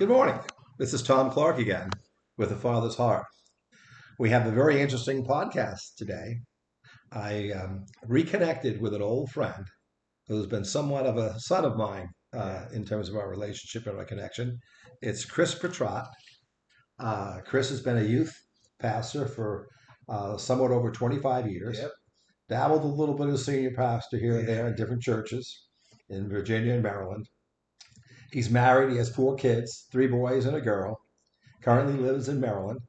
Good morning. This is Tom Clark again with The Father's Heart. We have a very interesting podcast today. I um, reconnected with an old friend who's been somewhat of a son of mine uh, in terms of our relationship and our connection. It's Chris Pautrat. Uh, Chris has been a youth pastor for uh, somewhat over 25 years. Yep. Dabbled a little bit as senior pastor here and Yeah. there in different churches in Virginia and Maryland. He's married. He has four kids, three boys and a girl. Currently lives in Maryland,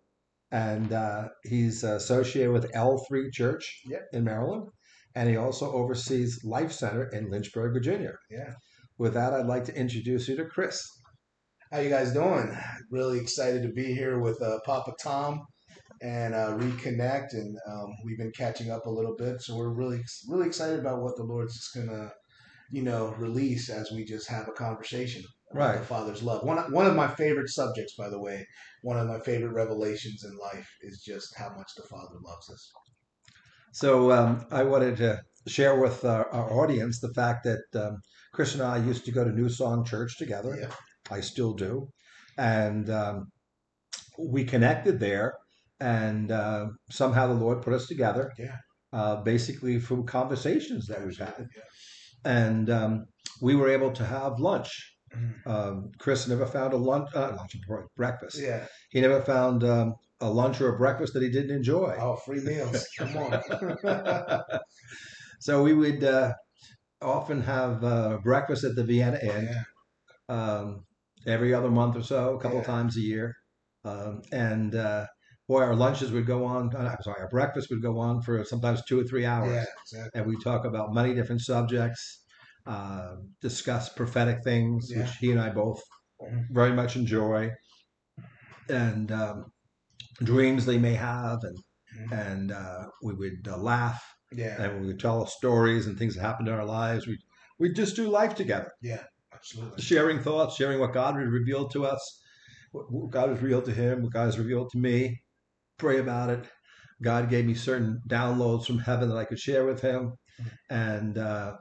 and uh, he's associated with L3 Church Yep. in Maryland, and he also oversees Life Center in Lynchburg, Virginia. Yeah. With that, I'd like to introduce you to Chris. How you guys doing? Really excited to be here with uh, Papa Tom and uh, reconnect, and um, we've been catching up a little bit, so we're really really excited about what the Lord's just gonna, you know, release as we just have a conversation. Right. The Father's love. One one of my favorite subjects, by the way, one of my favorite revelations in life is just how much the Father loves us. So um, I wanted to share with our, our audience the fact that um, Chris and I used to go to New Song Church together. Yeah. I still do, and um, we connected there, and uh, somehow the Lord put us together. Yeah. Uh, basically through conversations that we've had, Yeah. And um, we were able to have lunch. Mhm. Um, Chris never found a lunch, uh, lunch breakfast. Yeah. He never found um, a lunch or a breakfast that he didn't enjoy. Oh, free meals. Come on. so we would uh, often have uh, breakfast at the Vienna Inn yeah. um, every other month or so, a couple Yeah. times a year. Um, and uh, boy, our lunches would go on, uh, I'm sorry, our breakfast would go on for sometimes two or three hours. Yeah. Exactly. And we talk about many different subjects, uh, discuss prophetic things, Yeah. which he and I both Mhm. very much enjoy, and um, dreams they may have, and Mhm. and uh, we would uh, laugh Yeah. and we would tell stories and things that happened in our lives. We we just do life together, Yeah. Absolutely. sharing thoughts, sharing what God had revealed to us, what what God has revealed to him, what God has revealed to me. Pray about it. God gave me certain downloads from heaven that I could share with him, and uh,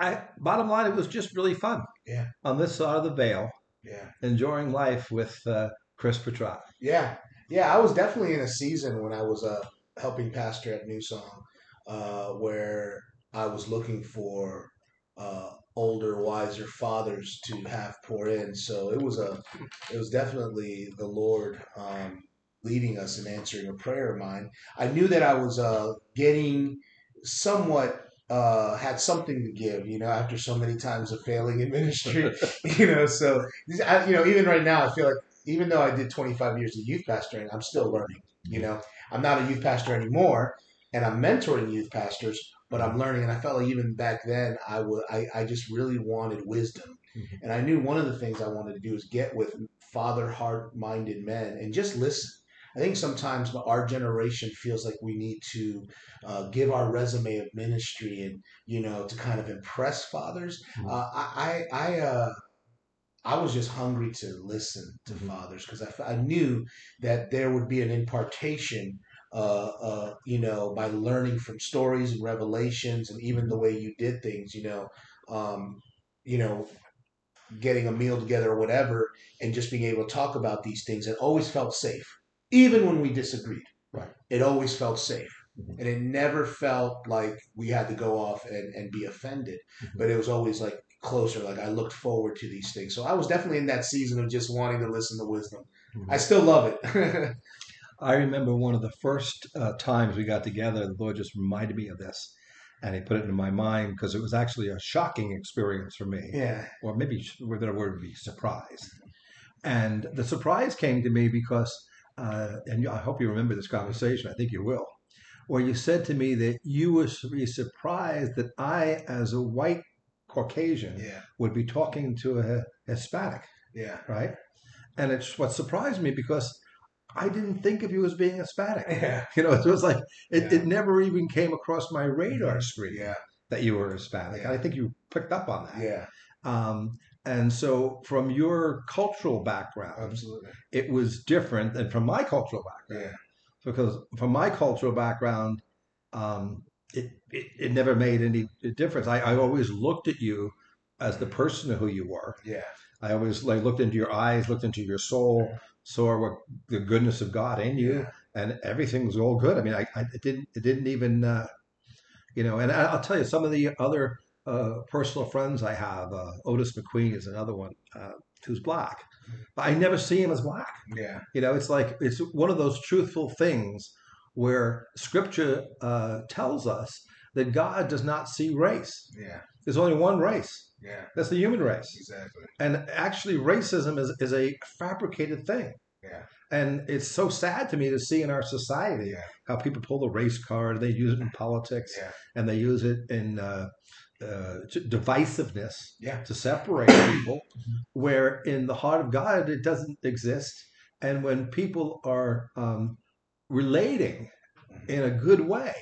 I bottom line, it was just really fun. Yeah. On this side of the veil, Yeah. enjoying life with uh, Chris Pautrat. Yeah, yeah. I was definitely in a season when I was uh, helping pastor at New Song, uh, where I was looking for uh, older, wiser fathers to have pour in. So it was a, it was definitely the Lord um, leading us and answering a prayer of mine. I knew that I was uh, getting somewhat. Uh, had something to give, you know, after so many times of failing in ministry, you know. So, I, you know, even right now, I feel like even though I did 25 years of youth pastoring, I'm still learning. You know, I'm not a youth pastor anymore, and I'm mentoring youth pastors, but I'm learning. And I felt like even back then, I would, I, I just really wanted wisdom, Mhm. and I knew one of the things I wanted to do is get with father heart-minded men and just listen. I think sometimes our generation feels like we need to uh, give our resume of ministry and you know to kind of impress fathers. Mhm. Uh, I I I, uh, I was just hungry to listen to Mhm. fathers because I knew that there would be an impartation, uh, uh, you know, by learning from stories and revelations and even the way you did things, you know, um, you know, getting a meal together or whatever, and just being able to talk about these things. It always felt safe, even when we disagreed. Right. It always felt safe. Mhm. And it never felt like we had to go off and, and be offended, Mhm. but it was always like closer. Like I looked forward to these things. So I was definitely in that season of just wanting to listen to wisdom. Mhm. I still love it. I remember one of the first uh, times we got together, the Lord just reminded me of this. And he put it in my mind because it was actually a shocking experience for me. yeah. Or maybe the word would be surprise. And the surprise came to me because, uh, and I hope you remember this conversation, I think you will, where you said to me that you would be surprised that I, as a white Caucasian, Yeah. would be talking to a Hispanic Yeah. right? And it's what surprised me because I didn't think of you as being Hispanic. Yeah. You know, it was like it, Yeah. it never even came across my radar screen Yeah. that you were Hispanic. Yeah. And I think you picked up on that. Yeah. Um, and so, from your cultural background, Absolutely. it was different than from my cultural background. Yeah. Because from my cultural background, um, it, it it never made any difference. I, I always looked at you as the person who you were, Yeah. I always like looked into your eyes, looked into your soul, saw what the goodness of God in you, Yeah. and everything was all good. I mean, I, I it didn't it didn't even uh, you know. And I, I'll tell you, some of the other uh, personal friends I have, uh, Otis McQueen is another one uh, who's black. But I never see him as black. Yeah. You know, it's like it's one of those truthful things where Scripture uh, tells us that God does not see race. Yeah. There's only one race. Yeah. That's the human race. Exactly. And actually, racism is, is a fabricated thing. Yeah. And it's so sad to me to see in our society Yeah. how people pull the race card. They use it in politics Yeah. and they use it in uh, uh, divisiveness Yeah. to separate people, where in the heart of God it doesn't exist. And when people are um, relating in a good way,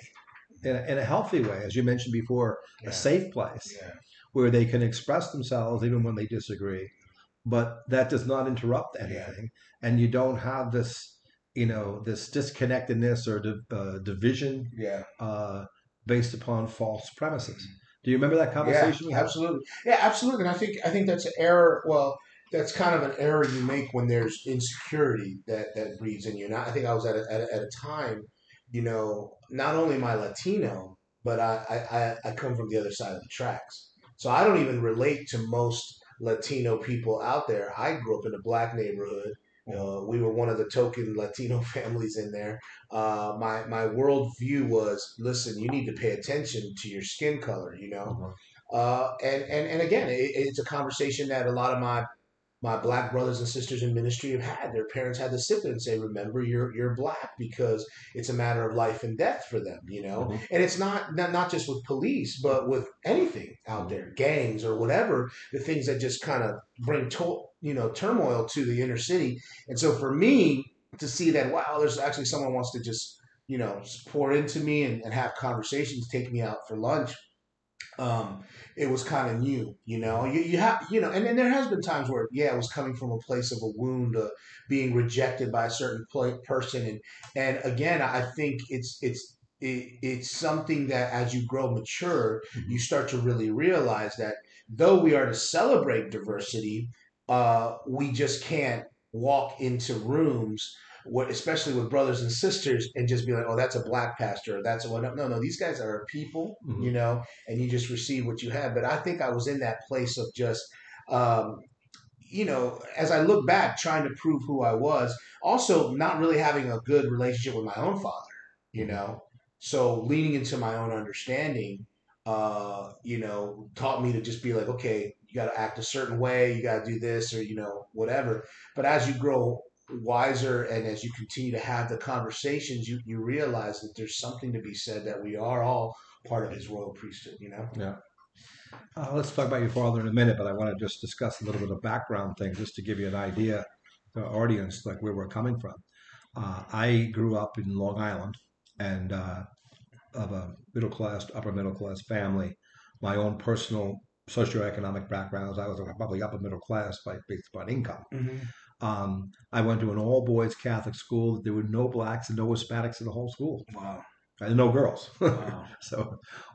in a, in a healthy way, as you mentioned before, Yeah. a safe place Yeah. where they can express themselves even when they disagree, but that does not interrupt anything, and you don't have this, you know, this disconnectedness or di- uh, division Yeah. uh, based upon false premises. Do you remember that conversation yeah, absolutely. Yeah, absolutely. And I think I think that's an error. Well, that's kind of an error you make when there's insecurity that that breeds in you. And I think I was at a, at a, at a time, you know, not only am I Latino, but I I- I come from the other side of the tracks. So I don't even relate to most Latino people out there. I grew up in a black neighborhood. Uh, we were one of the token Latino families in there. Uh, my my worldview was, listen, you need to pay attention to your skin color. You know, Mhm. uh, and, and and again, it, it's a conversation that a lot of my my black brothers and sisters in ministry have had. Their parents had to sit there and say, "Remember, you're you're black because it's a matter of life and death for them." You know, Mhm. and it's not, not not just with police, but with anything out there, gangs or whatever, the things that just kind of bring to, you know turmoil to the inner city. And so for me to see that, wow, there's actually someone wants to just you know pour into me and, and have conversations, take me out for lunch um, it was kind of new, you know. You, you have, you know, and, and there has been times where, yeah, it was coming from a place of a wound, uh, being rejected by a certain person, and and again, I think it's it's it, it's something that as you grow mature, you start to really realize that though we are to celebrate diversity, uh, we just can't walk into rooms. What, especially with brothers and sisters, and just be like, "Oh, that's a black pastor. Or that's a one." No, no, these guys are people, Mhm. you know, and you just receive what you have. But I think I was in that place of just, um, you know, as I look back, trying to prove who I was, also not really having a good relationship with my own father, you know. So leaning into my own understanding, uh, you know, taught me to just be like, okay, you got to act a certain way, you got to do this, or you know, whatever. But as you grow wiser and as you continue to have the conversations, you you realize that there's something to be said that we are all part of His royal priesthood. You know. Uh, let's talk about your father in a minute, but I want to just discuss a little bit of background thing just to give you an idea, the audience, like where we're coming from. Uh, I grew up in Long Island and uh, of a middle class, upper middle class family. My own personal socioeconomic background is I was probably upper middle class by based upon income. Mm-hmm. Um, I went to an all boys Catholic school. There were no blacks and no Hispanics in the whole school, Wow. and no girls. Wow. so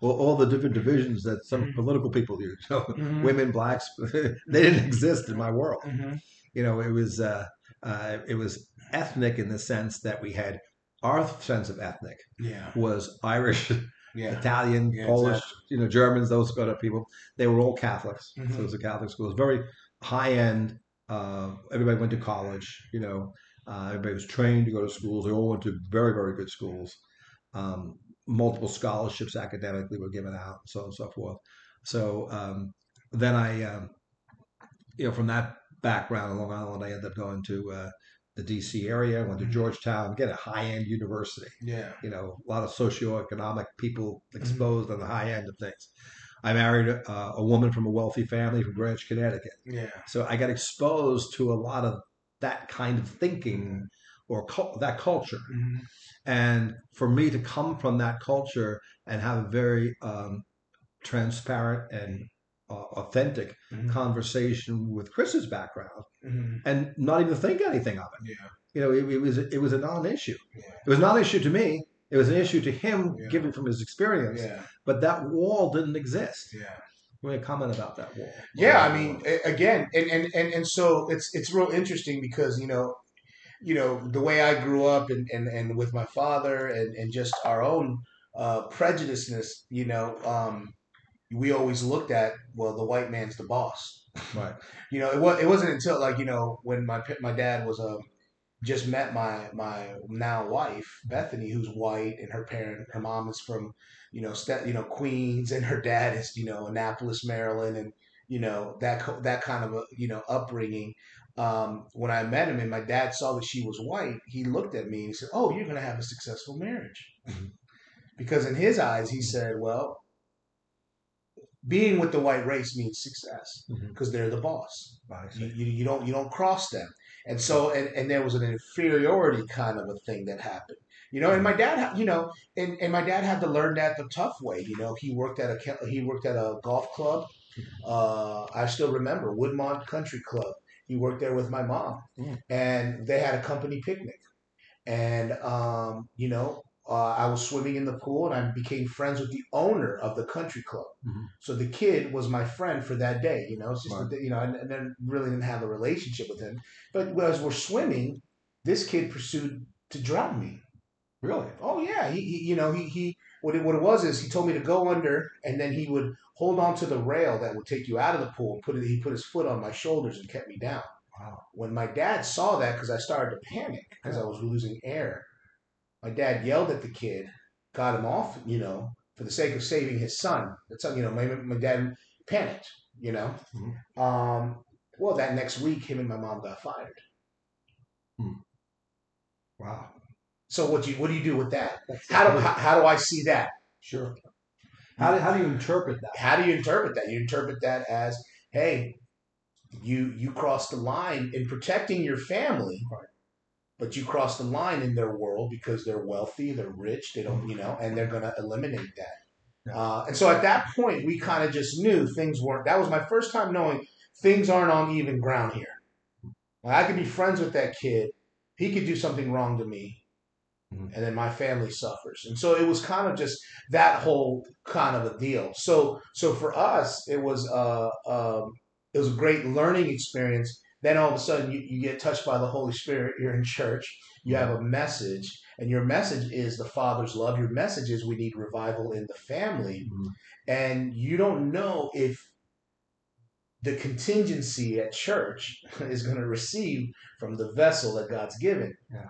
all, all the different divisions that some Mhm. political people use. So Mhm. women, blacks, they didn't exist in my world. Mm-hmm. You know, it was uh, uh, it was ethnic in the sense that we had our sense of ethnic Yeah. was Irish, Yeah. Italian, Yeah, Polish, exactly. you know, Germans, those kind of people. They were all Catholics. So it was a Catholic school. It was very high end. Uh, everybody went to college. You know, uh, everybody was trained to go to schools. They all went to very, very good schools. Um, multiple scholarships academically were given out, so on and so forth. So um, then I, um, you know, from that background in Long Island, I ended up going to uh, the D.C. area. Went to Mhm. Georgetown, get a high end university Yeah. you know, a lot of socioeconomic people Mm-hmm. exposed on the high end of things. I married a, a woman from a wealthy family from Greenwich, Connecticut. Yeah. So I got exposed to a lot of that kind of thinking or cul- that culture. Mm-hmm. And for me to come from that culture and have a very um, transparent and uh, authentic Mhm. conversation with Chris's background Mm-hmm. and not even think anything of it. Yeah. You know, it, it was it was a non-issue. Yeah. It was not an issue to me. It was an issue to him, Yeah. given from his experience. Yeah. But that wall didn't exist. Yeah. You want to comment about that wall? Yeah, I mean, a- again, and, and, and, and so it's it's real interesting because you know, you know the way I grew up and, and, and with my father and, and just our own uh, prejudiceness, you know, um, we always looked at well, the white man's the boss. right. You know, it was it wasn't until like you know when my my dad was um just met my my now wife Bethany, who's white, and her parent, her mom is from you know st- you know Queens, and her dad is you know Annapolis, Maryland, and you know that co- that kind of a you know upbringing. Um, when I met him and my dad saw that she was white, he looked at me and he said, "Oh, you're going to have a successful marriage," Mhm. because in his eyes, he said, "Well." Being with the white race means success because they're the boss. You, you, you don't you don't cross them, and so and, and there was an inferiority kind of a thing that happened, you know. And my dad, you know, and, and my dad had to learn that the tough way. You know, he worked at a he worked at a golf club. Uh, I still remember Woodmont Country Club. He worked there with my mom, Mm. and they had a company picnic. And um, you know, uh, I was swimming in the pool, and I became friends with the owner of the country club. Mhm. So the kid was my friend for that day. You know, it's just Right. that, you know, and, and then really didn't have a relationship with him. But as we're swimming, this kid pursued to drown me. Really? Oh yeah, he, he you know he he what it, what it was is he told me to go under, and then he would hold on to the rail that would take you out of the pool. And put it, he put his foot on my shoulders and kept me down. Wow. When my dad saw that, because I started to panic because I was losing air, my dad yelled at the kid, got him off, you know, for the sake of saving his son. That's you know, my, my dad panicked, you know. Mhm. Um, well, that next week, him and my mom got fired. Wow. So what do you what do you do with that? That's How do how, how do I see that? sure. How do, how do you interpret that? How do you interpret that? You interpret that as, hey, you you crossed the line in protecting your family, Right. But you cross the line in their world because they're wealthy, they're rich, they don't, you know, and they're going to eliminate that. Uh, and so at that point, we kind of just knew things weren't. That was my first time knowing things aren't on even ground here. Like, I could be friends with that kid. He could do something wrong to me, Mhm. and then my family suffers. And so it was kind of just that whole kind of a deal. So so for us, it was uh, um, it was a great learning experience. Then all of a sudden, you, you get touched by the Holy Spirit. You're in church. You have a message, and your message is the Father's love. Your message is we need revival in the family, Mhm. and you don't know if the contingency at church is going to receive from the vessel that God's given. Yeah.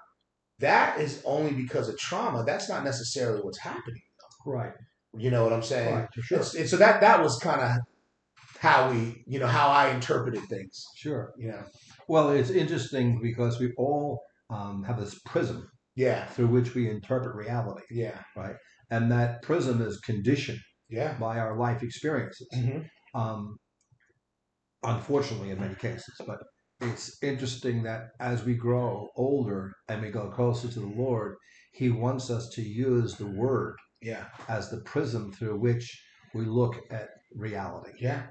That is only because of trauma. That's not necessarily what's happening. Though. Right. You know what I'm saying? Right. For sure. It's- so that that was kind of how we, you know, how I interpreted things. Sure. You know, Well, it's interesting because we all um, have this prism yeah, through which we interpret reality, yeah, Right. and that prism is conditioned yeah, by our life experiences. Mm-hmm. Um, unfortunately, in many cases, but it's interesting that as we grow older and we go closer to the Lord, He wants us to use the Word yeah, as the prism through which we look at reality, yeah,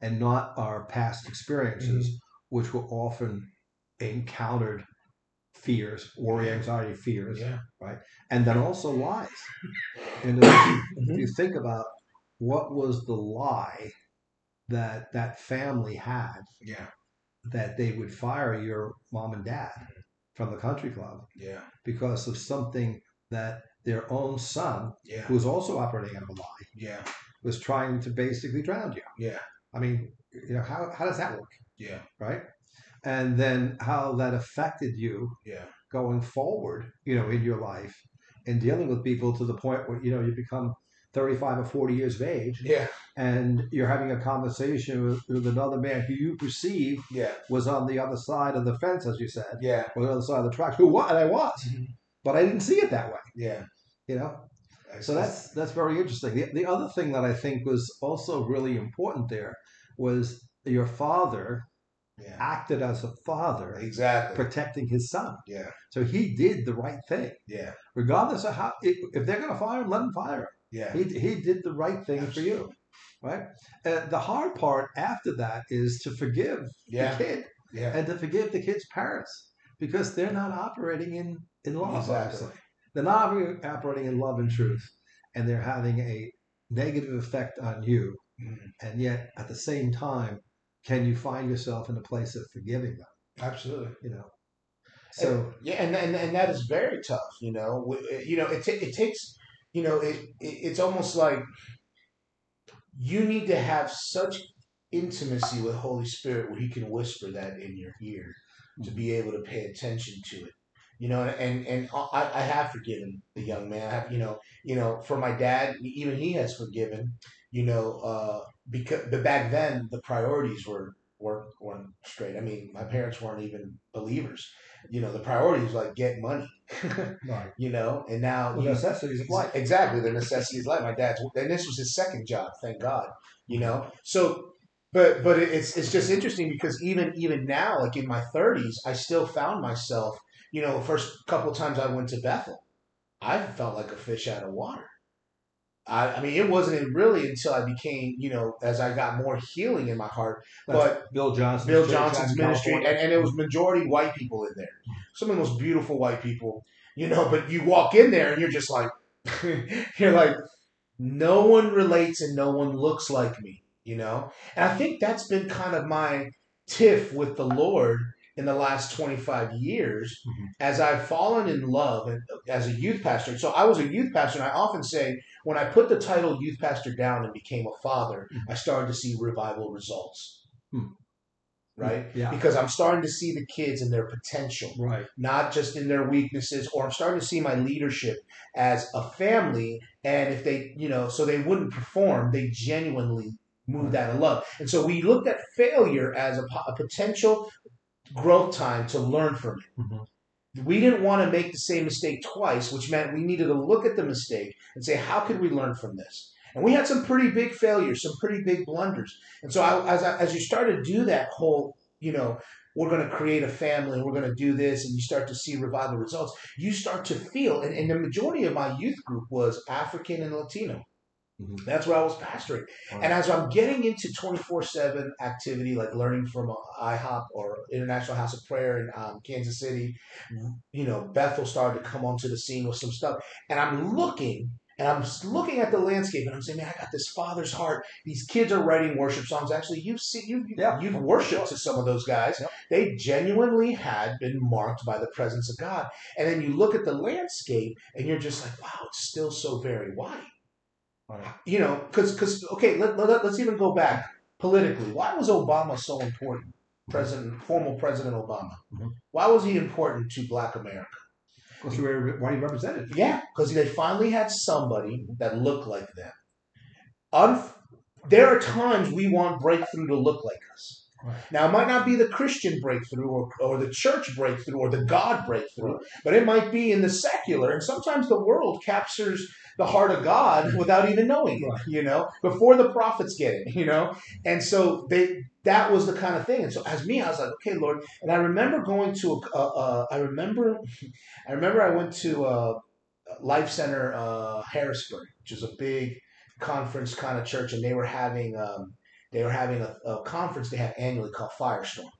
and not our past experiences, mm-hmm. which were often encountered fears, worry, anxiety, fears, yeah, and then also lies. And if, if mm-hmm. you think about what was the lie that that family had yeah, that they would fire your mom and dad mm-hmm. from the country club yeah, because of something that their own son, yeah, who was also operating out of a lie, yeah, was trying to basically drown you. yeah, I mean, you know, how, how does that work, yeah, right? And then how that affected you yeah, going forward, you know, in your life and dealing with people to the point where, you know, you become 35 or 40 years of age yeah, and you're having a conversation with, with another man who you perceive yeah, was on the other side of the fence, as you said, yeah, or the other side of the tracks, who was, and I was, Mhm. but I didn't see it that way, yeah. you know? So that's that's very interesting. The, the other thing that I think was also really important there was your father yeah, acted as a father exactly. protecting his son. Yeah, So he did the right thing. yeah, regardless of how if they're going to fire him, let him fire him. yeah. He he did the right thing for you, right? Uh, the hard part after that is to forgive yeah, the kid yeah, and to forgive the kid's parents because they're not operating in in love. Exactly. Obviously, they're not operating- in love and truth, and they're having a negative effect on you Mhm. and yet at the same time, can you find yourself in a place of forgiving them? Absolutely. You know, so yeah, and, and and that is very tough. You know, you know, it ta- it takes, you know, it, it it's almost like you need to have such intimacy with Holy Spirit where He can whisper that in your ear to be able to pay attention to it. You know, and and I, I have forgiven the young man. I have, you know, you know, for my dad, even he has forgiven. You know, uh, because but back then the priorities were weren't, weren't straight. I mean, my parents weren't even believers. You know, the priority was like get money. right, you know, and now the you, necessities of life. exactly the necessities of life. My dad's and this was his second job, thank God. You know, so but but it's it's just interesting because even even now, like in my thirties, I still found myself. You know, first couple times I went to Bethel, I felt like a fish out of water. I, I mean, it wasn't really until I became, you know, as I got more healing in my heart. That's but Bill Johnson's Bill Johnson's ministry, and, and it was majority white people in there. Some of the most beautiful white people, you know. But you walk in there and you're just like, you're like, no one relates and no one looks like me, you know. And I think that's been kind of my tiff with the Lord in the last 25 years Mhm. as I've fallen in love as a youth pastor. So I was a youth pastor, and I often say when I put the title youth pastor down and became a father, I started to see revival results. Hmm. Right? Yeah, Because I'm starting to see the kids and their potential, right. not just in their weaknesses, or I'm starting to see my leadership as a family. And if they, you know, so they wouldn't perform, they genuinely moved out of love. And so we looked at failure as a, a potential growth time to learn from it. Mhm. We didn't want to make the same mistake twice, which meant we needed to look at the mistake and say, how could we learn from this? And we had some pretty big failures, some pretty big blunders. And so I, as, I, as you start to do that whole, you know, we're going to create a family and we're going to do this, and you start to see revival results, you start to feel, and, and the majority of my youth group was African and Latino. Mhm. That's where I was pastoring. Right. And as I'm getting into 24 7 activity, like learning from uh, IHOP or International House of Prayer in um, Kansas City, you know, Bethel started to come onto the scene with some stuff. And I'm looking and I'm looking at the landscape and I'm saying, man, I got this father's heart. These kids are writing worship songs. Actually, you've seen, you've, Yeah. you've worshiped to some of those guys. They genuinely had been marked by the presence of God. And then you look at the landscape and you're just like, wow, it's still so very white. You know, because because okay, let, let, us even go back politically. Why was Obama so important? President, former President Obama. Mhm. Why was he important to Black America? Because we were he represented. Yeah, because they finally had somebody that looked like them. Unf- there are times we want breakthrough to look like us. Right. Now, it might not be the Christian breakthrough or, or the church breakthrough or the God breakthrough, Right. but it might be in the secular. And sometimes the world captures the heart of God without even knowing it, you know, before the prophets get it, you know. And so they that was the kind of thing. And so as me, I was like, okay, Lord. And I remember going to a, uh, uh, I remember, I remember I went to uh, Life Center uh, Harrisburg, which is a big conference kind of church, and they were having um, they were having a, a conference they have annually called Firestorm.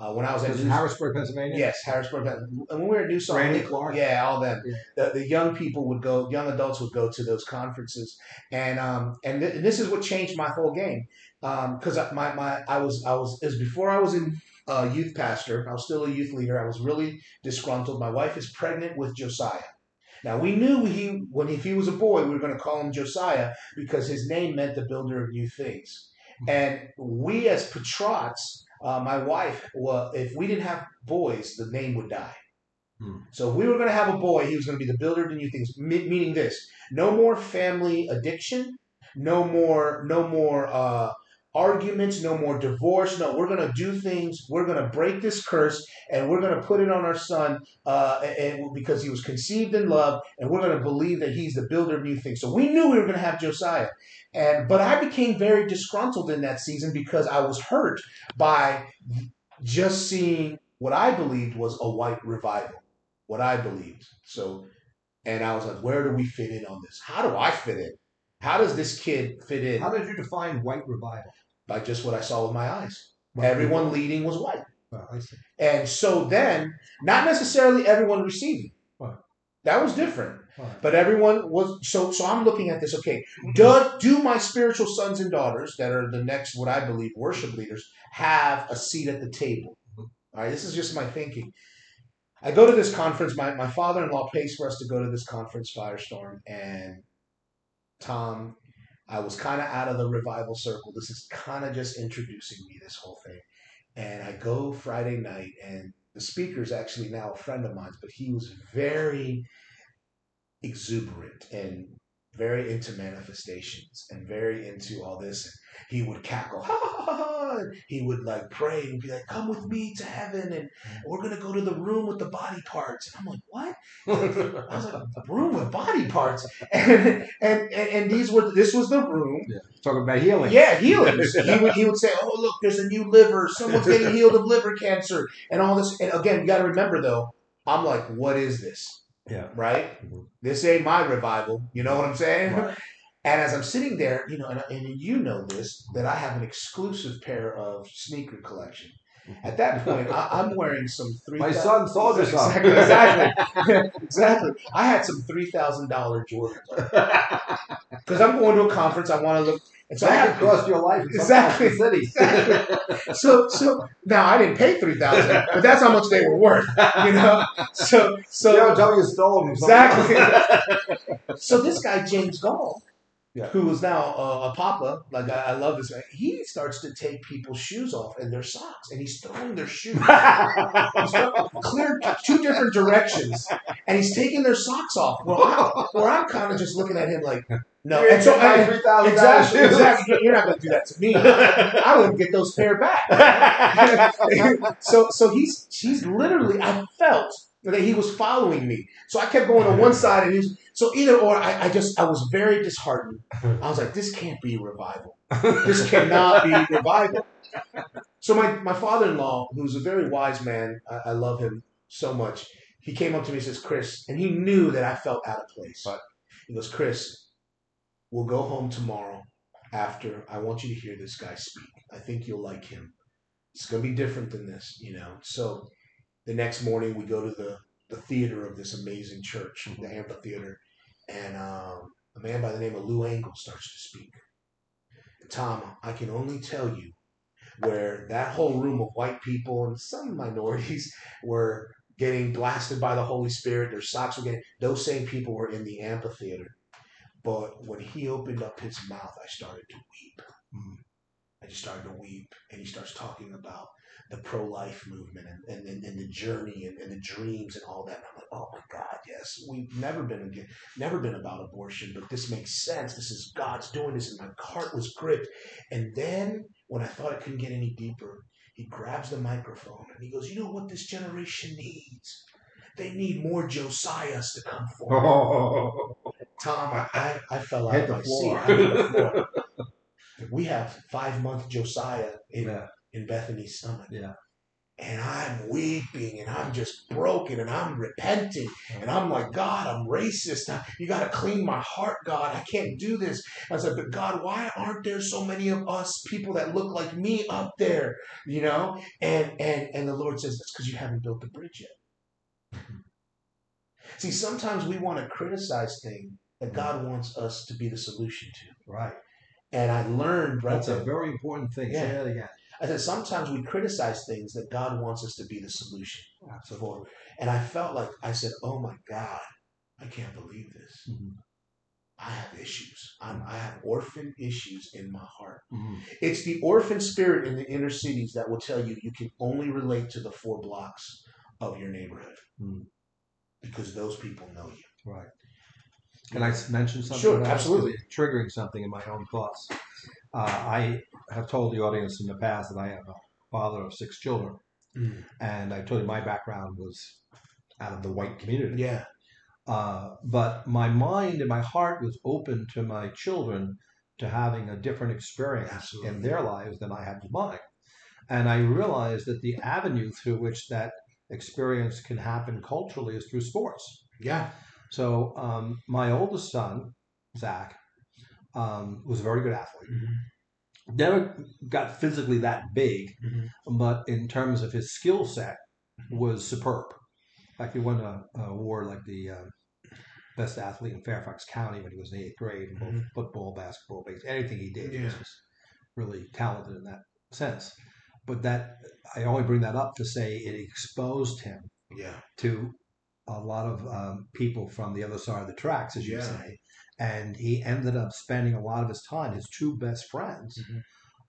Uh, when I was at in New- Harrisburg, Pennsylvania. Yes, Harrisburg. Pennsylvania. And when we were at New Song, Randy Clark. yeah, all them. Yeah. The, the young people would go, young adults would go to those conferences, and um, and, th- and this is what changed my whole game, because my my I was I was is before I was in uh, youth pastor, I was still a youth leader. I was really disgruntled. My wife is pregnant with Josiah. Now we knew he when if he was a boy, we were going to call him Josiah because his name meant the builder of new things. And we as patriots, uh, my wife, well, if we didn't have boys, the name would die. Hmm. So if we were going to have a boy, he was going to be the builder of new things. Me- meaning this: no more family addiction, no more, no more uh, arguments, no more divorce. No, we're going to do things. We're going to break this curse, and we're going to put it on our son, uh, and because he was conceived in love, and we're going to believe that he's the builder of new things. So we knew we were going to have Josiah, and but I became very disgruntled in that season because I was hurt by just seeing what I believed was a white revival. What I believed. So, and I was like, where do we fit in on this? How do I fit in? How does this kid fit in? How did you define white revival? By just what I saw with my eyes. Everyone leading was white. And so then, not necessarily everyone receiving. That was different. But everyone was so. So I'm looking at this. Okay, do do my spiritual sons and daughters that are the next, what I believe, worship leaders, have a seat at the table? All right, this is just my thinking. I go to this conference. My my father in law pays for us to go to this conference, Firestorm, and Tom. I was kind of out of the revival circle. This is kind of just introducing me this whole thing, and I go Friday night, and the speaker is actually now a friend of mine, but he was very exuberant and very into manifestations and very into all this. He would cackle, ha ha ha ha. And he would like pray and be like, "Come with me to heaven, and we're gonna go to the room with the body parts." And I'm like, "What?" I was like, "A room with body parts?" And and and, and these were this was the room Talking about healing. yeah, healing. He would he would say, "Oh, look, there's a new liver. Someone's getting healed of liver cancer, and all this." And again, you got to remember though, I'm like, "What is this?" Yeah. Right? Mhm. This ain't my revival. You know what I'm saying? Right. And as I'm sitting there, you know, and, and you know this, that I have an exclusive pair of sneaker collection. At that point, I, I'm wearing some three. My son sold some. Exactly, exactly, exactly. I had some three thousand dollar Jordans because I'm going to a conference. I want to look, and so I that could cost your life in some Exactly. Boston so so now I didn't pay three thousand, but that's how much they were worth, you know. So So, you so don't tell me you stole them. exactly. so this guy James Goll, Yeah. who is now uh, a papa, like I, I love this guy. He starts to take people's shoes off and their socks, and he's throwing their shoes he's clear two different directions, and he's taking their socks off. Well, I, where I'm kind of just looking at him like, no. You're And so I, $3,000 exactly, exactly. You're not going to do that to me. I wouldn't get those pair back. so so he's he's literally I felt that he was following me. So I kept going on one side and he was so either or I, I just I was very disheartened. I was like, this can't be revival. This cannot be revival. So my, my father in law, who's a very wise man, I, I love him so much, he came up to me and says, Chris, and he knew that I felt out of place. Right. He goes, Chris, we'll go home tomorrow after I want you to hear this guy speak. I think you'll like him. It's gonna be different than this, you know. So the next morning we go to the, the theater of this amazing church, the amphitheater, and um, a man by the name of Lou Engle starts to speak. Tom, I can only tell you where that whole room of white people and some minorities were getting blasted by the Holy Spirit, their socks were getting those same people were in the amphitheater. But when he opened up his mouth, I started to weep. Mhm. I just started to weep. And he starts talking about the pro life movement and, and, and, and the journey and, and the dreams and all that. And I'm like, oh my God, yes. We've never been again, never been about abortion, but this makes sense. This is God's doing this, and my heart was gripped. And then when I thought it couldn't get any deeper, he grabs the microphone and he goes, You know what this generation needs? They need more Josiahs to come forward. Tom, I, I, I fell out Hit of the my floor. seat. I hit the floor. we have five month Josiah in, Yeah. in Bethany's stomach. Yeah. And I'm weeping and I'm just broken and I'm repenting. And I'm like, God, I'm racist. I- You got to clean my heart, God. I can't do this. I said, but God, why aren't there so many of us people that look like me up there? You know? And and and the Lord says, that's because you haven't built the bridge yet. Hmm. See, sometimes we want to criticize things that God wants us to be the solution to. Right. And I learned right That's a very important thing. Yeah. Say that again. I said sometimes we criticize things that God wants us to be the solution Absolutely. for. And I felt like I said, "Oh my God, I can't believe this. Mhm. I have issues. I'm, I have orphan issues in my heart. Mhm. It's the orphan spirit in the inner cities that will tell you you can only relate to the four blocks of your neighborhood Mm. because those people know you. Right. Can I mention something? Sure, absolutely. Triggering something in my own thoughts. Uh, I have told the audience in the past that I am a father of six children, and I told you my background was out of the white community. Yeah. Uh, but my mind and my heart was open to my children to having a different experience Absolutely. in their lives than I had with mine. And I realized that the avenue through which that experience can happen culturally is through sports. Yeah. So um, my oldest son, Zach, um, was a very good athlete. Never got physically that big, Mhm. but in terms of his skill set, was superb. Like he won a, a award like the uh, best athlete in Fairfax County when he was in eighth grade in both Mhm. football, basketball, baseball, anything he did. He was just really talented in that sense. But that I only bring that up to say it exposed him Yeah. to a lot of um, people from the other side of the tracks, as you Yeah. say. And he ended up spending a lot of his time. His two best friends, Mhm.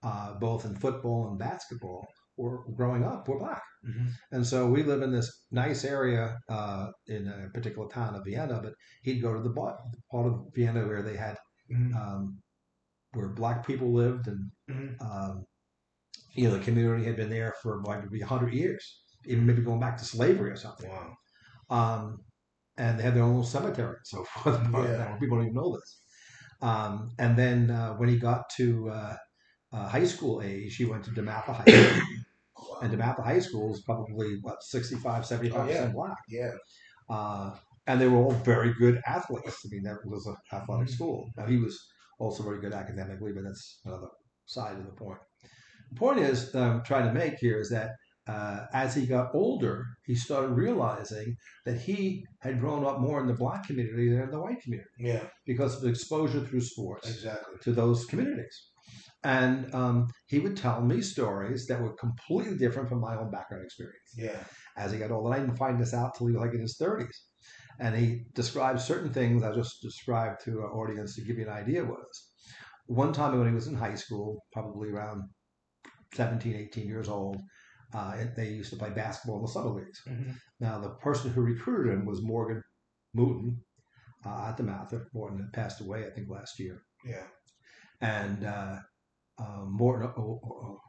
uh, both in football and basketball, were growing up were black. Mhm. And so we live in this nice area uh, in a particular town of Vienna, but he'd go to the part, of Vienna where they had Mhm. um, where black people lived, and Mhm. um, you know the community had been there for like maybe hundred years, even maybe going back to slavery or something. Wow. Um, and they had their own little cemetery so forth. Yeah. Now, People don't even know this. Um, and then uh, when he got to uh, uh, high school age, he went to DeMatha High School. Wow. and DeMatha High School is probably, what, 65, 75% Oh, yeah. black. Yeah. Uh, and they were all very good athletes. I mean, that was an athletic Mhm. school. Now, he was also very good academically, but that's another side of the point. The point is, that I'm trying to make here is that uh, as he got older, he started realizing that he had grown up more in the black community than in the white community Yeah. because of exposure through sports Exactly. to those communities. And um, he would tell me stories that were completely different from my own background experience Yeah. as he got older. I didn't find this out till he was like in his 30s. And he described certain things I just described to our audience to give you an idea was. One time when he was in high school, probably around 17, 18 years old, uh, they used to play basketball in the summer leagues. Mhm. Now, the person who recruited him was Morgan Wootten uh, at DeMatha. Morton had passed away, I think, last year Yeah. and uh, uh, Morgan, oh, oh,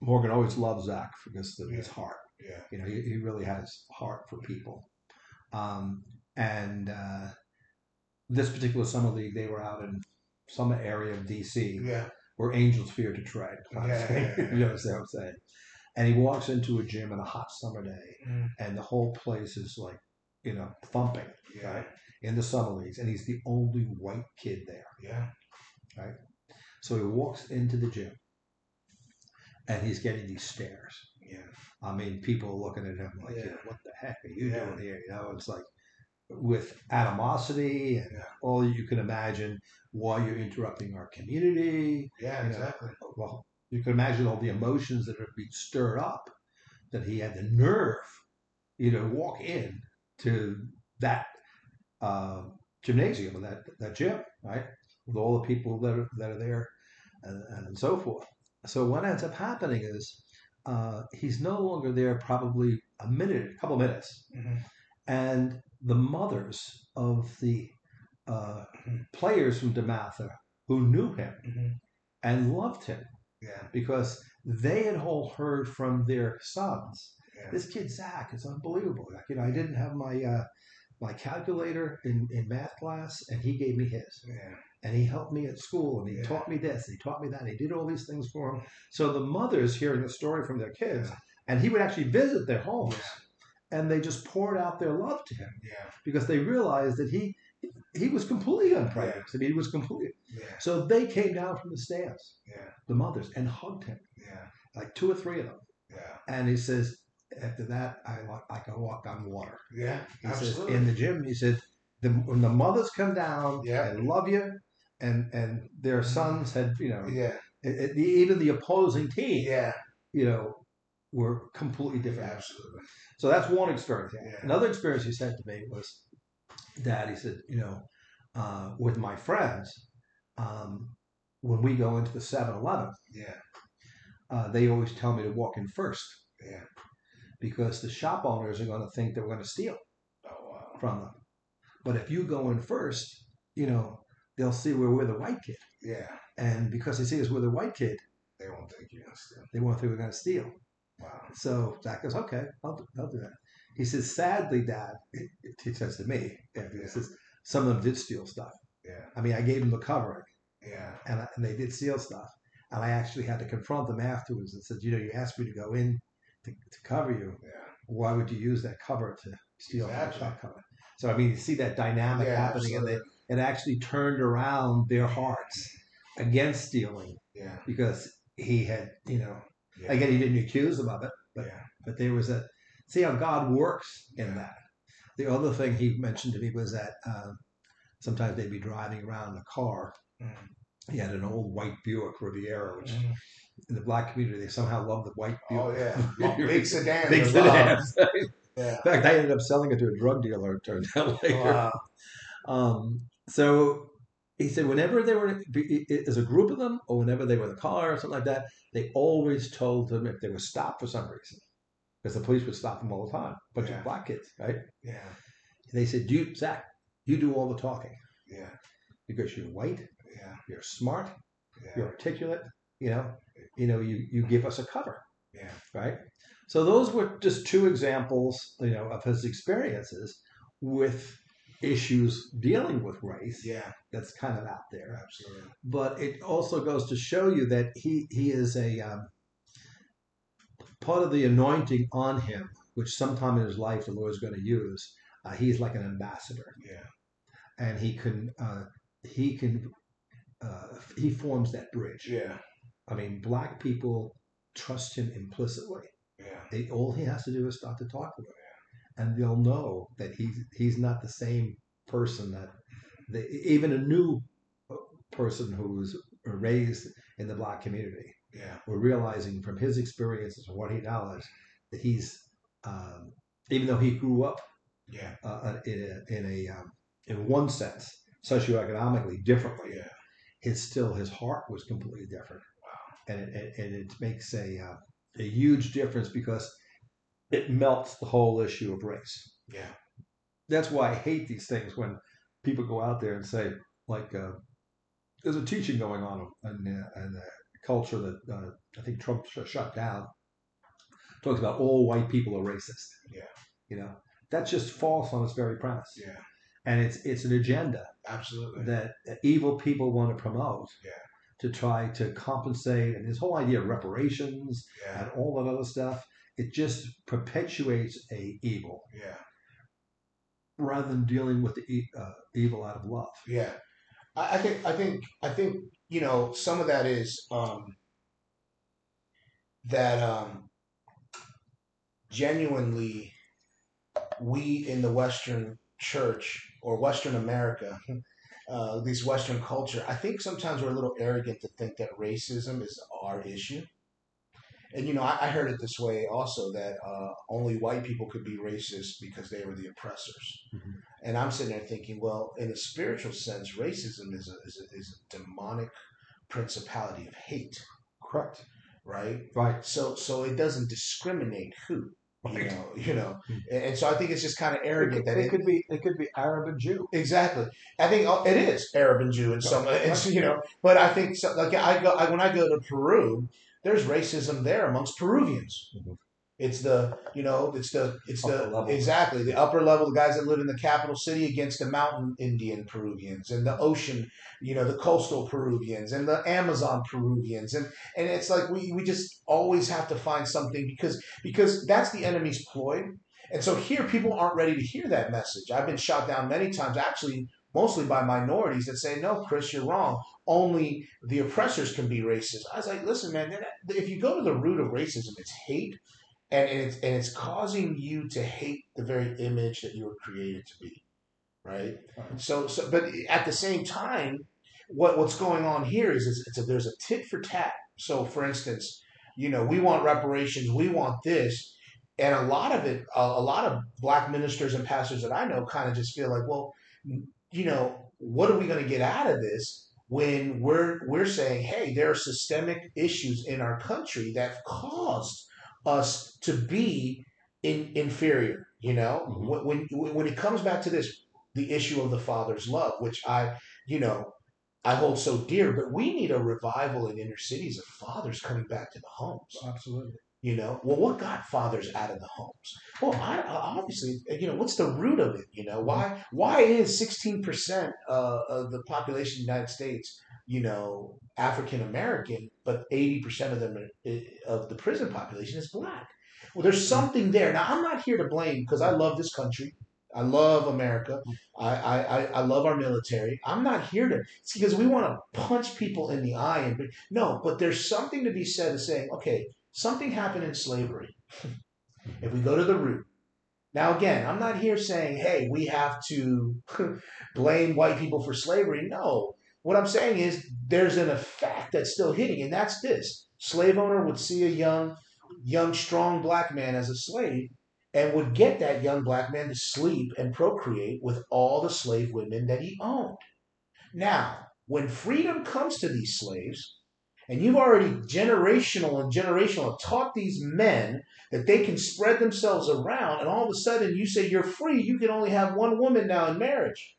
Morgan always loved Zach because of his heart. Yeah. You know, he, he really has heart for people. Um, and uh, this particular summer league, they were out in some area of DC Yeah. where angels fear to tread. Yeah, yeah, yeah. you understand what I'm saying? And he walks into a gym on a hot summer day, Mhm. and the whole place is like, you know, thumping Yeah. right in the summer leagues, and he's the only white kid there. Yeah. Right. So he walks into the gym and he's getting these stares. Yeah. I mean, people are looking at him like, you know, what the heck are you Yeah. doing here? You know, it's like with animosity and Yeah. all you can imagine why you're interrupting our community. Yeah. You know, Exactly. Well, you can imagine all the emotions that have been stirred up that he had the nerve, you know, walk in to that uh, gymnasium, that that gym, right, with all the people that are, that are there, and, and so forth. So what ends up happening is uh, he's no longer there, probably a minute, a couple minutes, Mhm. and the mothers of the uh, players from DeMatha who knew him Mhm. and loved him Yeah. because they had all heard from their sons. Yeah. This kid Zach is unbelievable. Like, you know, I didn't have my uh, my calculator in, in math class, and he gave me his, Yeah. and he helped me at school, and he Yeah. taught me this, and he taught me that, and he did all these things for him. So the mothers hearing the story from their kids, and he would actually visit their homes, and they just poured out their love to him Yeah. because they realized that he he was completely unpraised. I mean, he was completely. Yeah. So they came down from the stands, Yeah. the mothers, and hugged him, Yeah. like two or three of them. Yeah. And he says, after that, I I can walk on water. Yeah. He Absolutely. says in the gym, he said, the, when the mothers come down Yeah. and love you, and and their sons had, you know, yeah. it, it- even the opposing team, Yeah. you know, were completely different. Absolutely. So that's one experience. Yeah. Another experience he said to me was, Dad, he said, you know, uh, with my friends, um, when we go into the 7 Eleven, Yeah. uh, they always tell me to walk in first Yeah. because the shop owners are going to think that we're going to steal Oh wow. from them. But if you go in first, you know, they'll see where we're the white kid. Yeah. And because they see us, we're the white kid, They won't think you're gonna steal. they won't think we're going to steal. Wow. So Zach goes, okay, I'll do, I'll do that. He says, sadly, Dad, he says to me, after he says, some of them did steal stuff. Yeah. I mean, I gave them the covering, Yeah. and, I, and they did steal stuff. And I actually had to confront them afterwards and said, you know, you asked me to go in to, to cover you. Yeah. Why would you use that cover to steal Exactly. that shot cover? So, I mean, you see that dynamic Yeah, happening, and absolutely. they, it actually turned around their hearts against stealing Yeah. because he had, you know, Yeah. again, he didn't accuse them of it, but yeah. but there was a see how God works in that. The other thing he mentioned to me was that um, sometimes they'd be driving around in a car. Mm. He had an old white Buick Riviera, which Mhm. in the black community they somehow love the white Oh Buick. yeah, big sedan. Big sedans. Yeah. In fact, I ended up selling it to a drug dealer. It turned out later. Wow. Um, so he said, whenever they were as a group of them, or whenever they were in the car or something like that, they always told them if they were stopped for some reason, because the police would stop them all the time. bunch Yeah. of black kids, right? Yeah. they said, "You, Zach, you do all the talking Yeah. because you're white, Yeah. you're smart, you're articulate. You know, you know, you you give us a cover, Yeah. right?" So those were just two examples, you know, of his experiences with issues dealing with race. Yeah. That's kind of out there. Absolutely. but it also goes to show you that he he is a um, part of the anointing on him, which sometime in his life the Lord is going to use. Uh, he's like an ambassador, Yeah. and he can uh, he can uh, he forms that bridge. Yeah. I mean, black people trust him implicitly. Yeah. They, all he has to do is start to talk to them, and they'll know that he's he's not the same person that they, even a new uh, person who's raised in the black community. Yeah. We're realizing from his experiences and what he knows that he's um, even though he grew up Yeah. uh, in a, in a um, in one sense socioeconomically differently, Yeah. His still his heart was completely different. And it, and, and it makes a uh, a huge difference because it melts the whole issue of race. Yeah. That's why I hate these things when people go out there and say like uh, there's a teaching going on in, uh, in the culture that uh, I think Trump shut down. Talks about all white people are racist. Yeah. You know that's just false on its very premise, Yeah. And it's it's an agenda Absolutely. that evil people want to promote Yeah. to try to compensate and this whole idea of reparations Yeah. and all that other stuff it just perpetuates a evil Yeah. rather than dealing with the e- uh, evil out of love Yeah, I, I think I think I think you know some of that is um, that um, genuinely we in the Western Church or Western America, uh, this Western culture, I think sometimes we're a little arrogant to think that racism is our issue. And you know, I, I heard it this way also that uh, only white people could be racist because they were the oppressors. Mhm. And I'm sitting there thinking, well, in a spiritual sense, racism is a, is a, is a demonic principality of hate, correct right? right So so it doesn't discriminate who, you know, you know. Hmm. And, and so I think it's just kind of arrogant that it it, could be it could be arab and jew Exactly. I think uh, it is Arab and Jew in some, and, you know. But I think so, like I go I, when I go to Peru, there's racism there amongst Peruvians. Mhm. It's the you know it's the it's Upper the level. exactly the upper level the guys that live in the capital city against the mountain Indian Peruvians and the ocean you know the coastal Peruvians and the Amazon Peruvians and and it's like we we just always have to find something because because that's the enemy's ploy and so here, people aren't ready to hear that message. I've been shot down many times, actually, mostly by minorities that say, no, Chris, you're wrong. Only the oppressors can be racist. I was like, listen, man, if you go to the root of racism, it's hate. And, and, it's, and it's causing you to hate the very image that you were created to be. Right? So, so but at the same time, what, what's going on here is, is it's a, there's a tit for tat. So, for instance, you know, we want reparations, we want this and a lot of it a, a lot of black ministers and pastors that i know kind of just feel like well you know what are we going to get out of this when we're we're saying hey there are systemic issues in our country that caused us to be in, inferior you know Mhm. when, when when it comes back to this the issue of the father's love which i you know i hold so dear but we need a revival in inner cities of fathers coming back to the homes absolutely you know, well, what got fathers out of the homes? Well, I, I- obviously, you know, what's the root of it? You know, why why is sixteen percent uh, of the population of the United States, you know, African American, but eighty percent of them are- of the prison population is black? Well, there's mm-hmm. something there. Now, I'm not here to blame because I love this country. I love America. I, I, I- love our military. I'm not here to it's because we want to punch people in the eye and no, but there's something to be said of saying, okay, something happened in slavery. if we go to the root, Now, again, I'm not here saying, hey, we have to blame white people for slavery. No. What I'm saying is there's an effect that's still hitting, and that's this. Slave owner would see a young, young, strong black man as a slave and would get that young black man to sleep and procreate with all the slave women that he owned. Now, when freedom comes to these slaves, and you've already generational and generational taught these men that they can spread themselves around, and all of a sudden you say you're free, you can only have one woman now in marriage.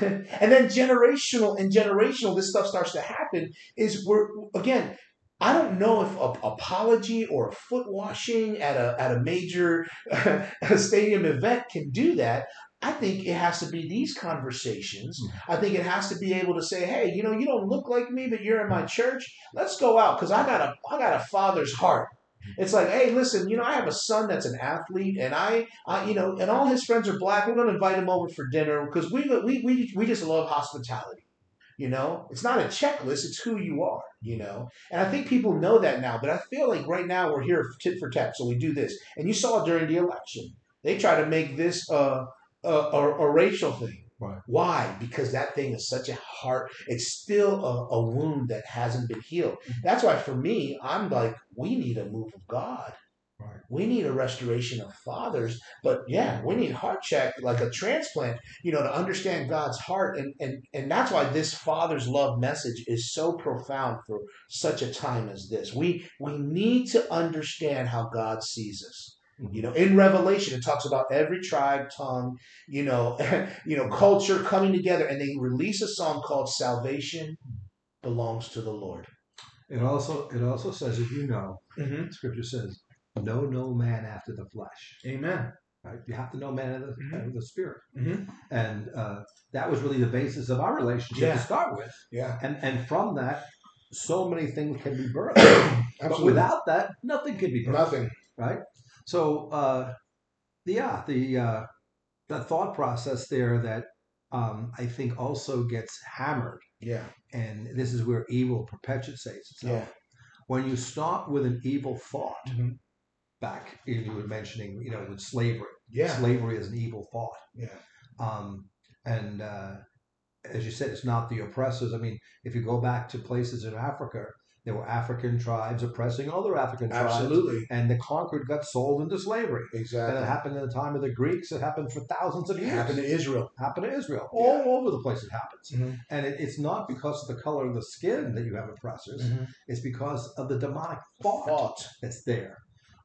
And then generational and generational, this stuff starts to happen. Is we're again, I don't know if a apology or a foot washing at a at a major stadium event can do that. I think it has to be these conversations. I think it has to be able to say, "Hey, you know, you don't look like me, but you're in my church. Let's go out because I got a I got a father's heart." Mm-hmm. It's like, hey, listen, you know, I have a son that's an athlete, and I, I you know, and all his friends are black. We're going to invite him over for dinner because we, we, we, we just love hospitality. You know, it's not a checklist; it's who you are. You know, and I think people know that now. But I feel like right now we're here tit for tat, so we do this. And you saw during the election, they try to make this a, a, a racial thing. Right. Why? Because that thing is such a heart. It's still a, a wound that hasn't been healed. Mm-hmm. That's why, for me, I'm like, we need a move of God. Right. We need a restoration of fathers, but yeah, we need heart check, like a transplant, you know, to understand God's heart, and and and that's why this father's love message is so profound for such a time as this. We we need to understand how God sees us. You know, in Revelation, it talks about every tribe, tongue, you know, you know, culture coming together, and they release a song called "Salvation Belongs to the Lord." It also it also says, if you know, mm-hmm. Scripture says, "Know no man after the flesh." Amen. Right? You have to know man of the, mm-hmm. the spirit, mm-hmm. and uh, that was really the basis of our relationship yeah. to start with. Yeah, and and from that, so many things can be birthed. but without that, nothing can be birthed. Nothing. Right. So uh, yeah, the uh, the thought process there that um, I think also gets hammered. Yeah. And this is where evil perpetuates itself. Yeah. When you start with an evil thought, mm-hmm. back you were mentioning, you know, with slavery. Yeah. Slavery is an evil thought. Yeah. Um, and uh, as you said, it's not the oppressors. I mean, if you go back to places in Africa, there were African tribes oppressing other African tribes. Absolutely. And the conquered got sold into slavery. Exactly. And it happened in the time of the Greeks. It happened for thousands of years. It happened to Israel. It happened to Israel. Yeah. All over the place it happens. Mm-hmm. And it, it's not because of the color of the skin that you have oppressors. Mm-hmm. It's because of the demonic thought, thought. that's there.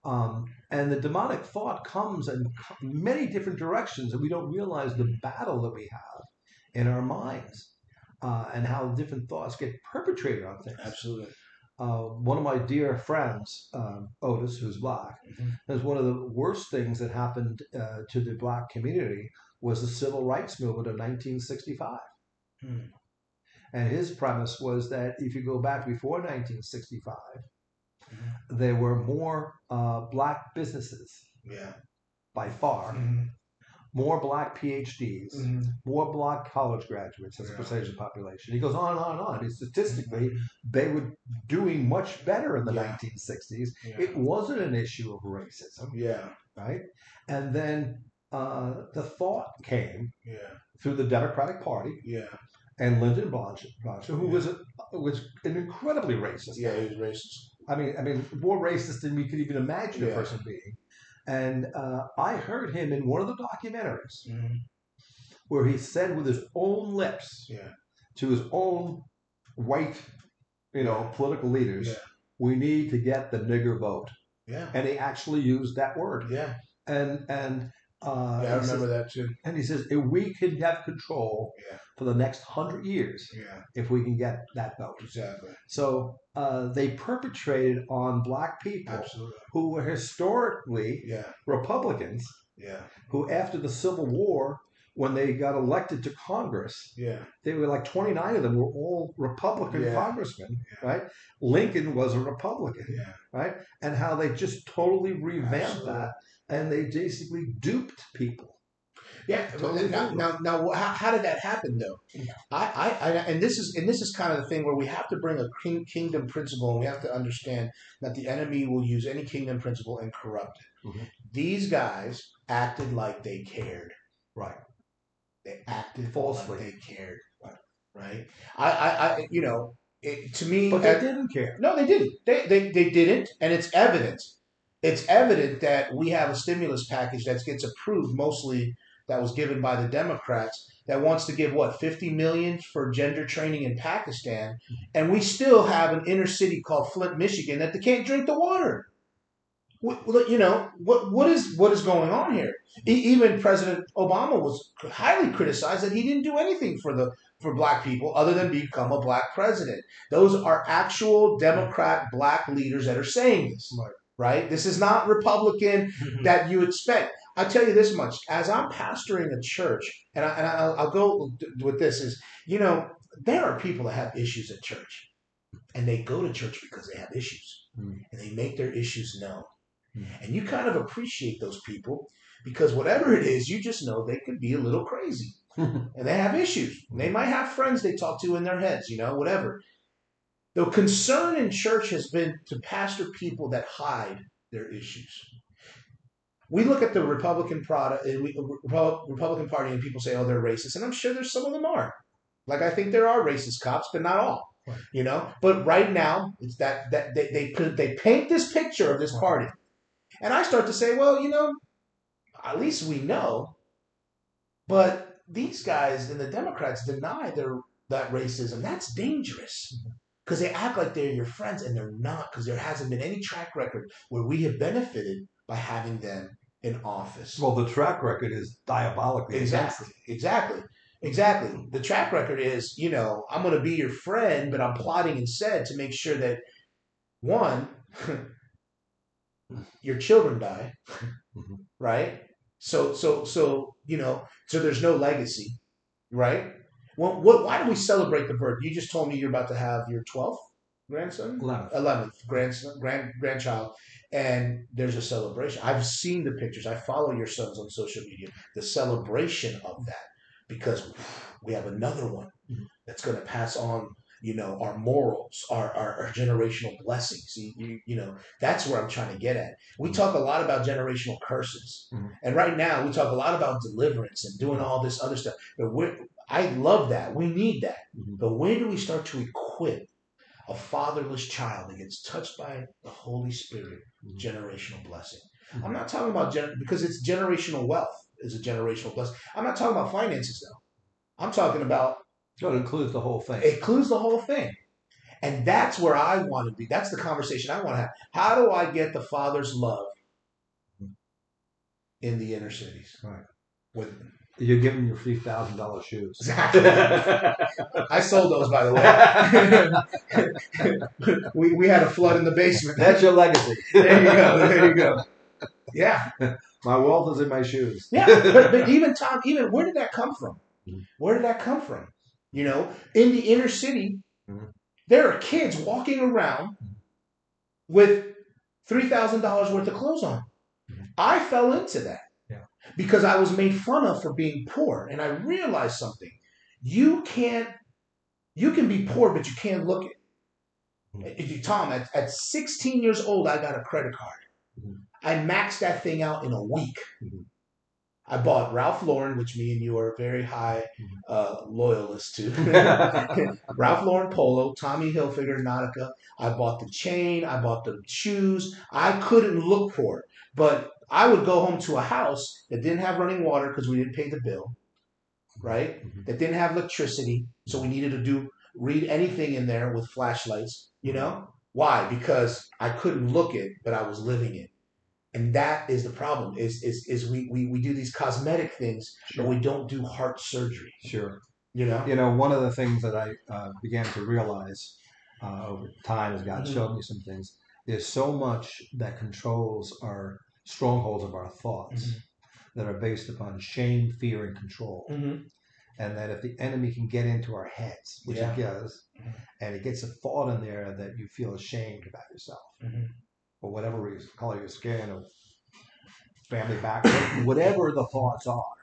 Um, and the demonic thought comes in many different directions, and we don't realize the battle that we have in our minds. Uh, and how different thoughts get perpetrated on things. Absolutely uh, one of my dear friends, um, Otis, who's black, mm-hmm. says one of the worst things that happened uh, to the black community was the civil rights movement of 1965. Hmm. And his premise was that if you go back before 1965, mm-hmm. there were more uh, black businesses yeah. by far mm-hmm more black PhDs, mm-hmm. more black college graduates as yeah. a percentage of the population. He goes on and on and on. And statistically, mm-hmm. they were doing much better in the yeah. 1960s. Yeah. It wasn't an issue of racism. Yeah. Right? And then uh, the thought came yeah. through the Democratic Party. Yeah. And Lyndon Johnson, who was a, was an incredibly racist. Yeah, he was racist. I mean, I mean, more racist than we could even imagine a person being. And uh, I heard him in one of the documentaries mm-hmm. where he said with his own lips yeah. to his own white, you know, political leaders, yeah. we need to get the nigger vote. Yeah. And he actually used that word. Yeah. And and uh, yeah, I remember says, that too. And he says, if we can have control yeah. for the next hundred years, yeah. if we can get that vote. Exactly. So uh, they perpetrated on black people Absolutely. who were historically yeah. Republicans, yeah. who after the Civil War, when they got elected to Congress, yeah. they were like 29 of them were all Republican yeah. congressmen, yeah. right? Lincoln was a Republican, yeah. right? And how they just totally revamped Absolutely. that and they basically duped people. Yeah. Totally now, now, now, how, how did that happen though? I, I, I, and this is, and this is kind of the thing where we have to bring a king, kingdom principle, and we have to understand that the enemy will use any kingdom principle and corrupt it. Mhm. These guys acted like they cared. Right. They acted Falsely. like they cared. Right. I, I, I you know, it, to me, But they uh, didn't care. no, they didn't. They, they they didn't, and it's evident. It's evident that we have a stimulus package that gets approved, mostly that was given by the Democrats, that wants to give what fifty million for gender training in Pakistan, and we still have an inner city called Flint, Michigan, that they can't drink the water. You know what? What is what is going on here? Even President Obama was highly criticized that he didn't do anything for the for black people other than become a black president. Those are actual Democrat black leaders that are saying this. Right. Right? This is not Republican that you expect. I tell you this much: as I'm pastoring a church, and, I, and I'll, I'll go with this is, you know, there are people that have issues at church, and they go to church because they have issues, Mm. and they make their issues known, Mm. and you kind of appreciate those people because whatever it is, you just know they could be a little crazy and they have issues. They might have friends they talk to in their heads, you know, whatever. The concern in church has been to pastor people that hide their issues. We look at the Republican product, uh, we- Repu- Republican Party, and people say, "Oh, they're racist," and I'm sure there's some of them are. Like I think there are racist cops, but not all. Right. You know, but right now it's that that they they they paint this picture of this party, and I start to say, well, you know, at least we know. But these guys and the Democrats deny their that racism. That's dangerous because they act like they're your friends and they're not. Because there hasn't been any track record where we have benefited by having them in office. Well, the track record is diabolically Exactly. Exactly. Exactly. The track record is, you know, I'm going to be your friend, but I'm plotting instead to make sure that one, your children die, Mhm. right? So, so, so, you know, so there's no legacy, right? Well, what? Why do we celebrate the birth? You just told me you're about to have your 12th grandson, Eleventh. 11th grandson, grand grandchild, and there's a celebration. I've seen the pictures. I follow your sons on social media. The celebration of that, because we have another one Mhm. that's going to pass on, you know, our morals, our, our, our generational blessings. You, you, you know, that's where I'm trying to get at. We talk a lot about generational curses, Mhm. and right now we talk a lot about deliverance and doing all this other stuff. But we're, I love that. We need that. Mhm. But when do we start to equip a fatherless child that gets touched by the Holy Spirit, Mhm. generational blessing? Mhm. I'm not talking about gen- because it's generational wealth is a generational blessing. I'm not talking about finances though. I'm talking about So it includes the whole thing. it includes the whole thing. And that's where I want to be. That's the conversation I want to have. How do I get the father's love in the inner cities? Right. With You're giving your three thousand dollar shoes. Exactly. I sold those, by the way. we, we had a flood in the basement. That's your legacy. There you go. There you go. Yeah, My wealth is in my shoes. yeah. But, but even Tom, even where did that come from? Where did that come from? You know, in the inner city, Mhm. there are kids walking around with three thousand dollars worth of clothes on. Mhm. I fell into that Yeah. Because I was made fun of for being poor, and I realized something: you can't, you can be poor, but you can't look it. If you- Tom, at, at 16 years old, I got a credit card. Mhm. I maxed that thing out in a week. Mhm. I bought Ralph Lauren, which me and you are very high Mhm. uh, loyalists to. Ralph Lauren polo, Tommy Hilfiger Nautica. I bought the chain. I bought the shoes. I couldn't look for it, but I would go home to a house that didn't have running water because we didn't pay the bill, right? Mhm. That didn't have electricity, so we needed to do read anything in there with flashlights. You know why? Because I couldn't look it, but I was living it. And that is the problem. Is is is we we, we do these cosmetic things, but we don't do heart surgery. Sure. You know. You know, one of the things that I uh, began to realize uh, over time as God Mhm. showed me some things, there's so much that controls our strongholds of our thoughts Mhm. that are based upon shame, fear, and control. Mm-hmm. And that if the enemy can get into our heads, which Yeah. he does, Mhm. and it gets a thought in there that you feel ashamed about yourself, Mhm. for whatever reason, color your skin or family background, whatever the thoughts are,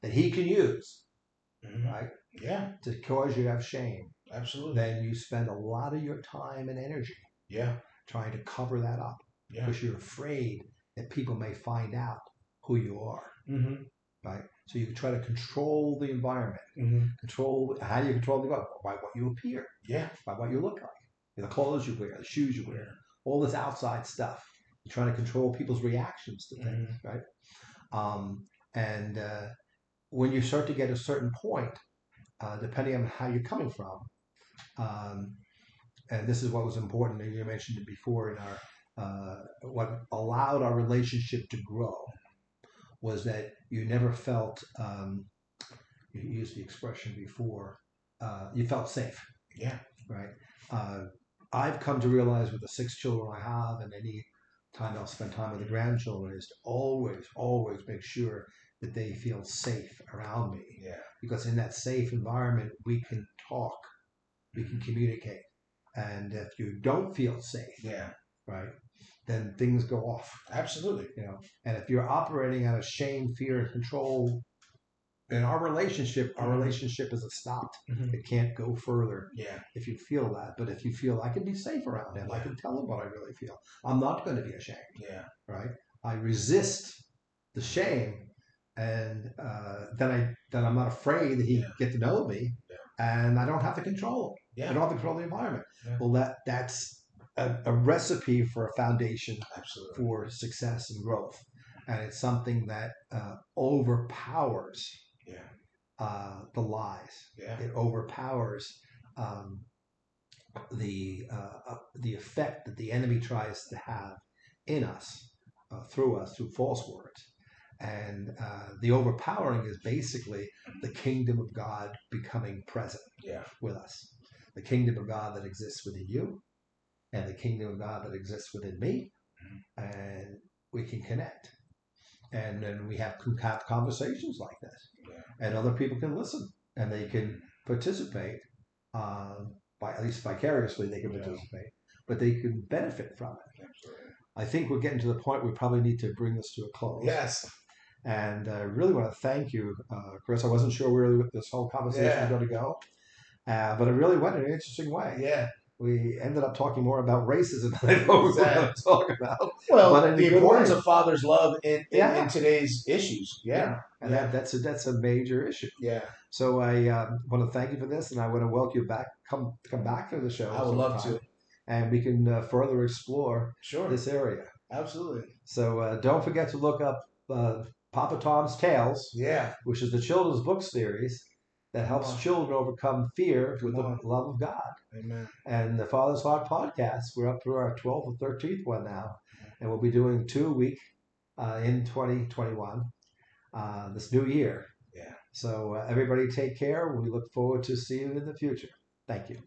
that he can use, Mhm. right, Yeah, to cause you to have shame, absolutely. then you spend a lot of your time and energy yeah, trying to cover that up yeah. because you're afraid that people may find out who you are, Mm-hmm. right? So you try to control the environment. Mm-hmm. Control how do you control the environment? By what you appear, Yeah, by what you look like, the clothes you wear, the shoes you wear, all this outside stuff. You're trying to control people's reactions to things, Mhm. right? Um, and uh, when you start to get a certain point, uh, depending on how you're coming from, um, and this is what was important, and you mentioned it before in our uh, what allowed our relationship to grow was that you never felt um, you used the expression before uh, you felt safe. Yeah, right? Uh, i've come to realize with the six children i have and any time i'll spend time with the grandchildren is to always always make sure that they feel safe around me. Yeah, because in that safe environment we can talk we can communicate. And if you don't feel safe yeah. right then things go off. Absolutely. you know and if you're operating out of shame fear and control in our relationship our Mhm. relationship is stopped Mhm. it can't go further Yeah, if you feel that. But if you feel i can be safe around him. I can tell him what i really feel. I'm not going to be ashamed. Yeah, right? I resist the shame and uh, then i then i'm not afraid that he Yeah. get to know me and i don't have to control. Him i don't have to control the environment. Yeah. well that that's a, a recipe for a foundation Absolutely. for success and growth. And it's something that uh, overpowers Yeah, uh, the lies. yeah, It overpowers um, the uh, uh, the effect that the enemy tries to have in us uh, through us through false words. And uh, the overpowering is basically the kingdom of God becoming present yeah, with us. The kingdom of God that exists within you, and the kingdom of God that exists within me, and we can connect. And then we have have conversations like this, and other people can listen, and they can participate. Um, by at least vicariously, they can participate, but they can benefit from it. I think we're getting to the point we probably need to bring this to a close. Yes. And I really want to thank you, uh, Chris. I wasn't sure where this whole conversation Yeah. was going to go, uh, but it really went in an interesting way. Yeah. We ended up talking more about racism than I thought we were going to talk about. Well, the importance way. of father's love in, in, Yeah. in today's issues. Yeah. and Yeah. that, that's a that's a major issue. Yeah. So I um, want to thank you for this, and I want to welcome you back. Come come back to the show. I would love to. and we can uh, further explore Sure. this area. Absolutely. So uh, don't forget to look up uh, Papa Tom's Tales, Yeah. which is the children's book series that helps Come children overcome fear with Come the love of God. Amen. And the Father's Heart podcast, we're up to our 12th or 13th one now, and we'll be doing two a week uh, in 2021, uh, this new year. Yeah. So uh, everybody take care. We look forward to seeing you in the future. Thank you.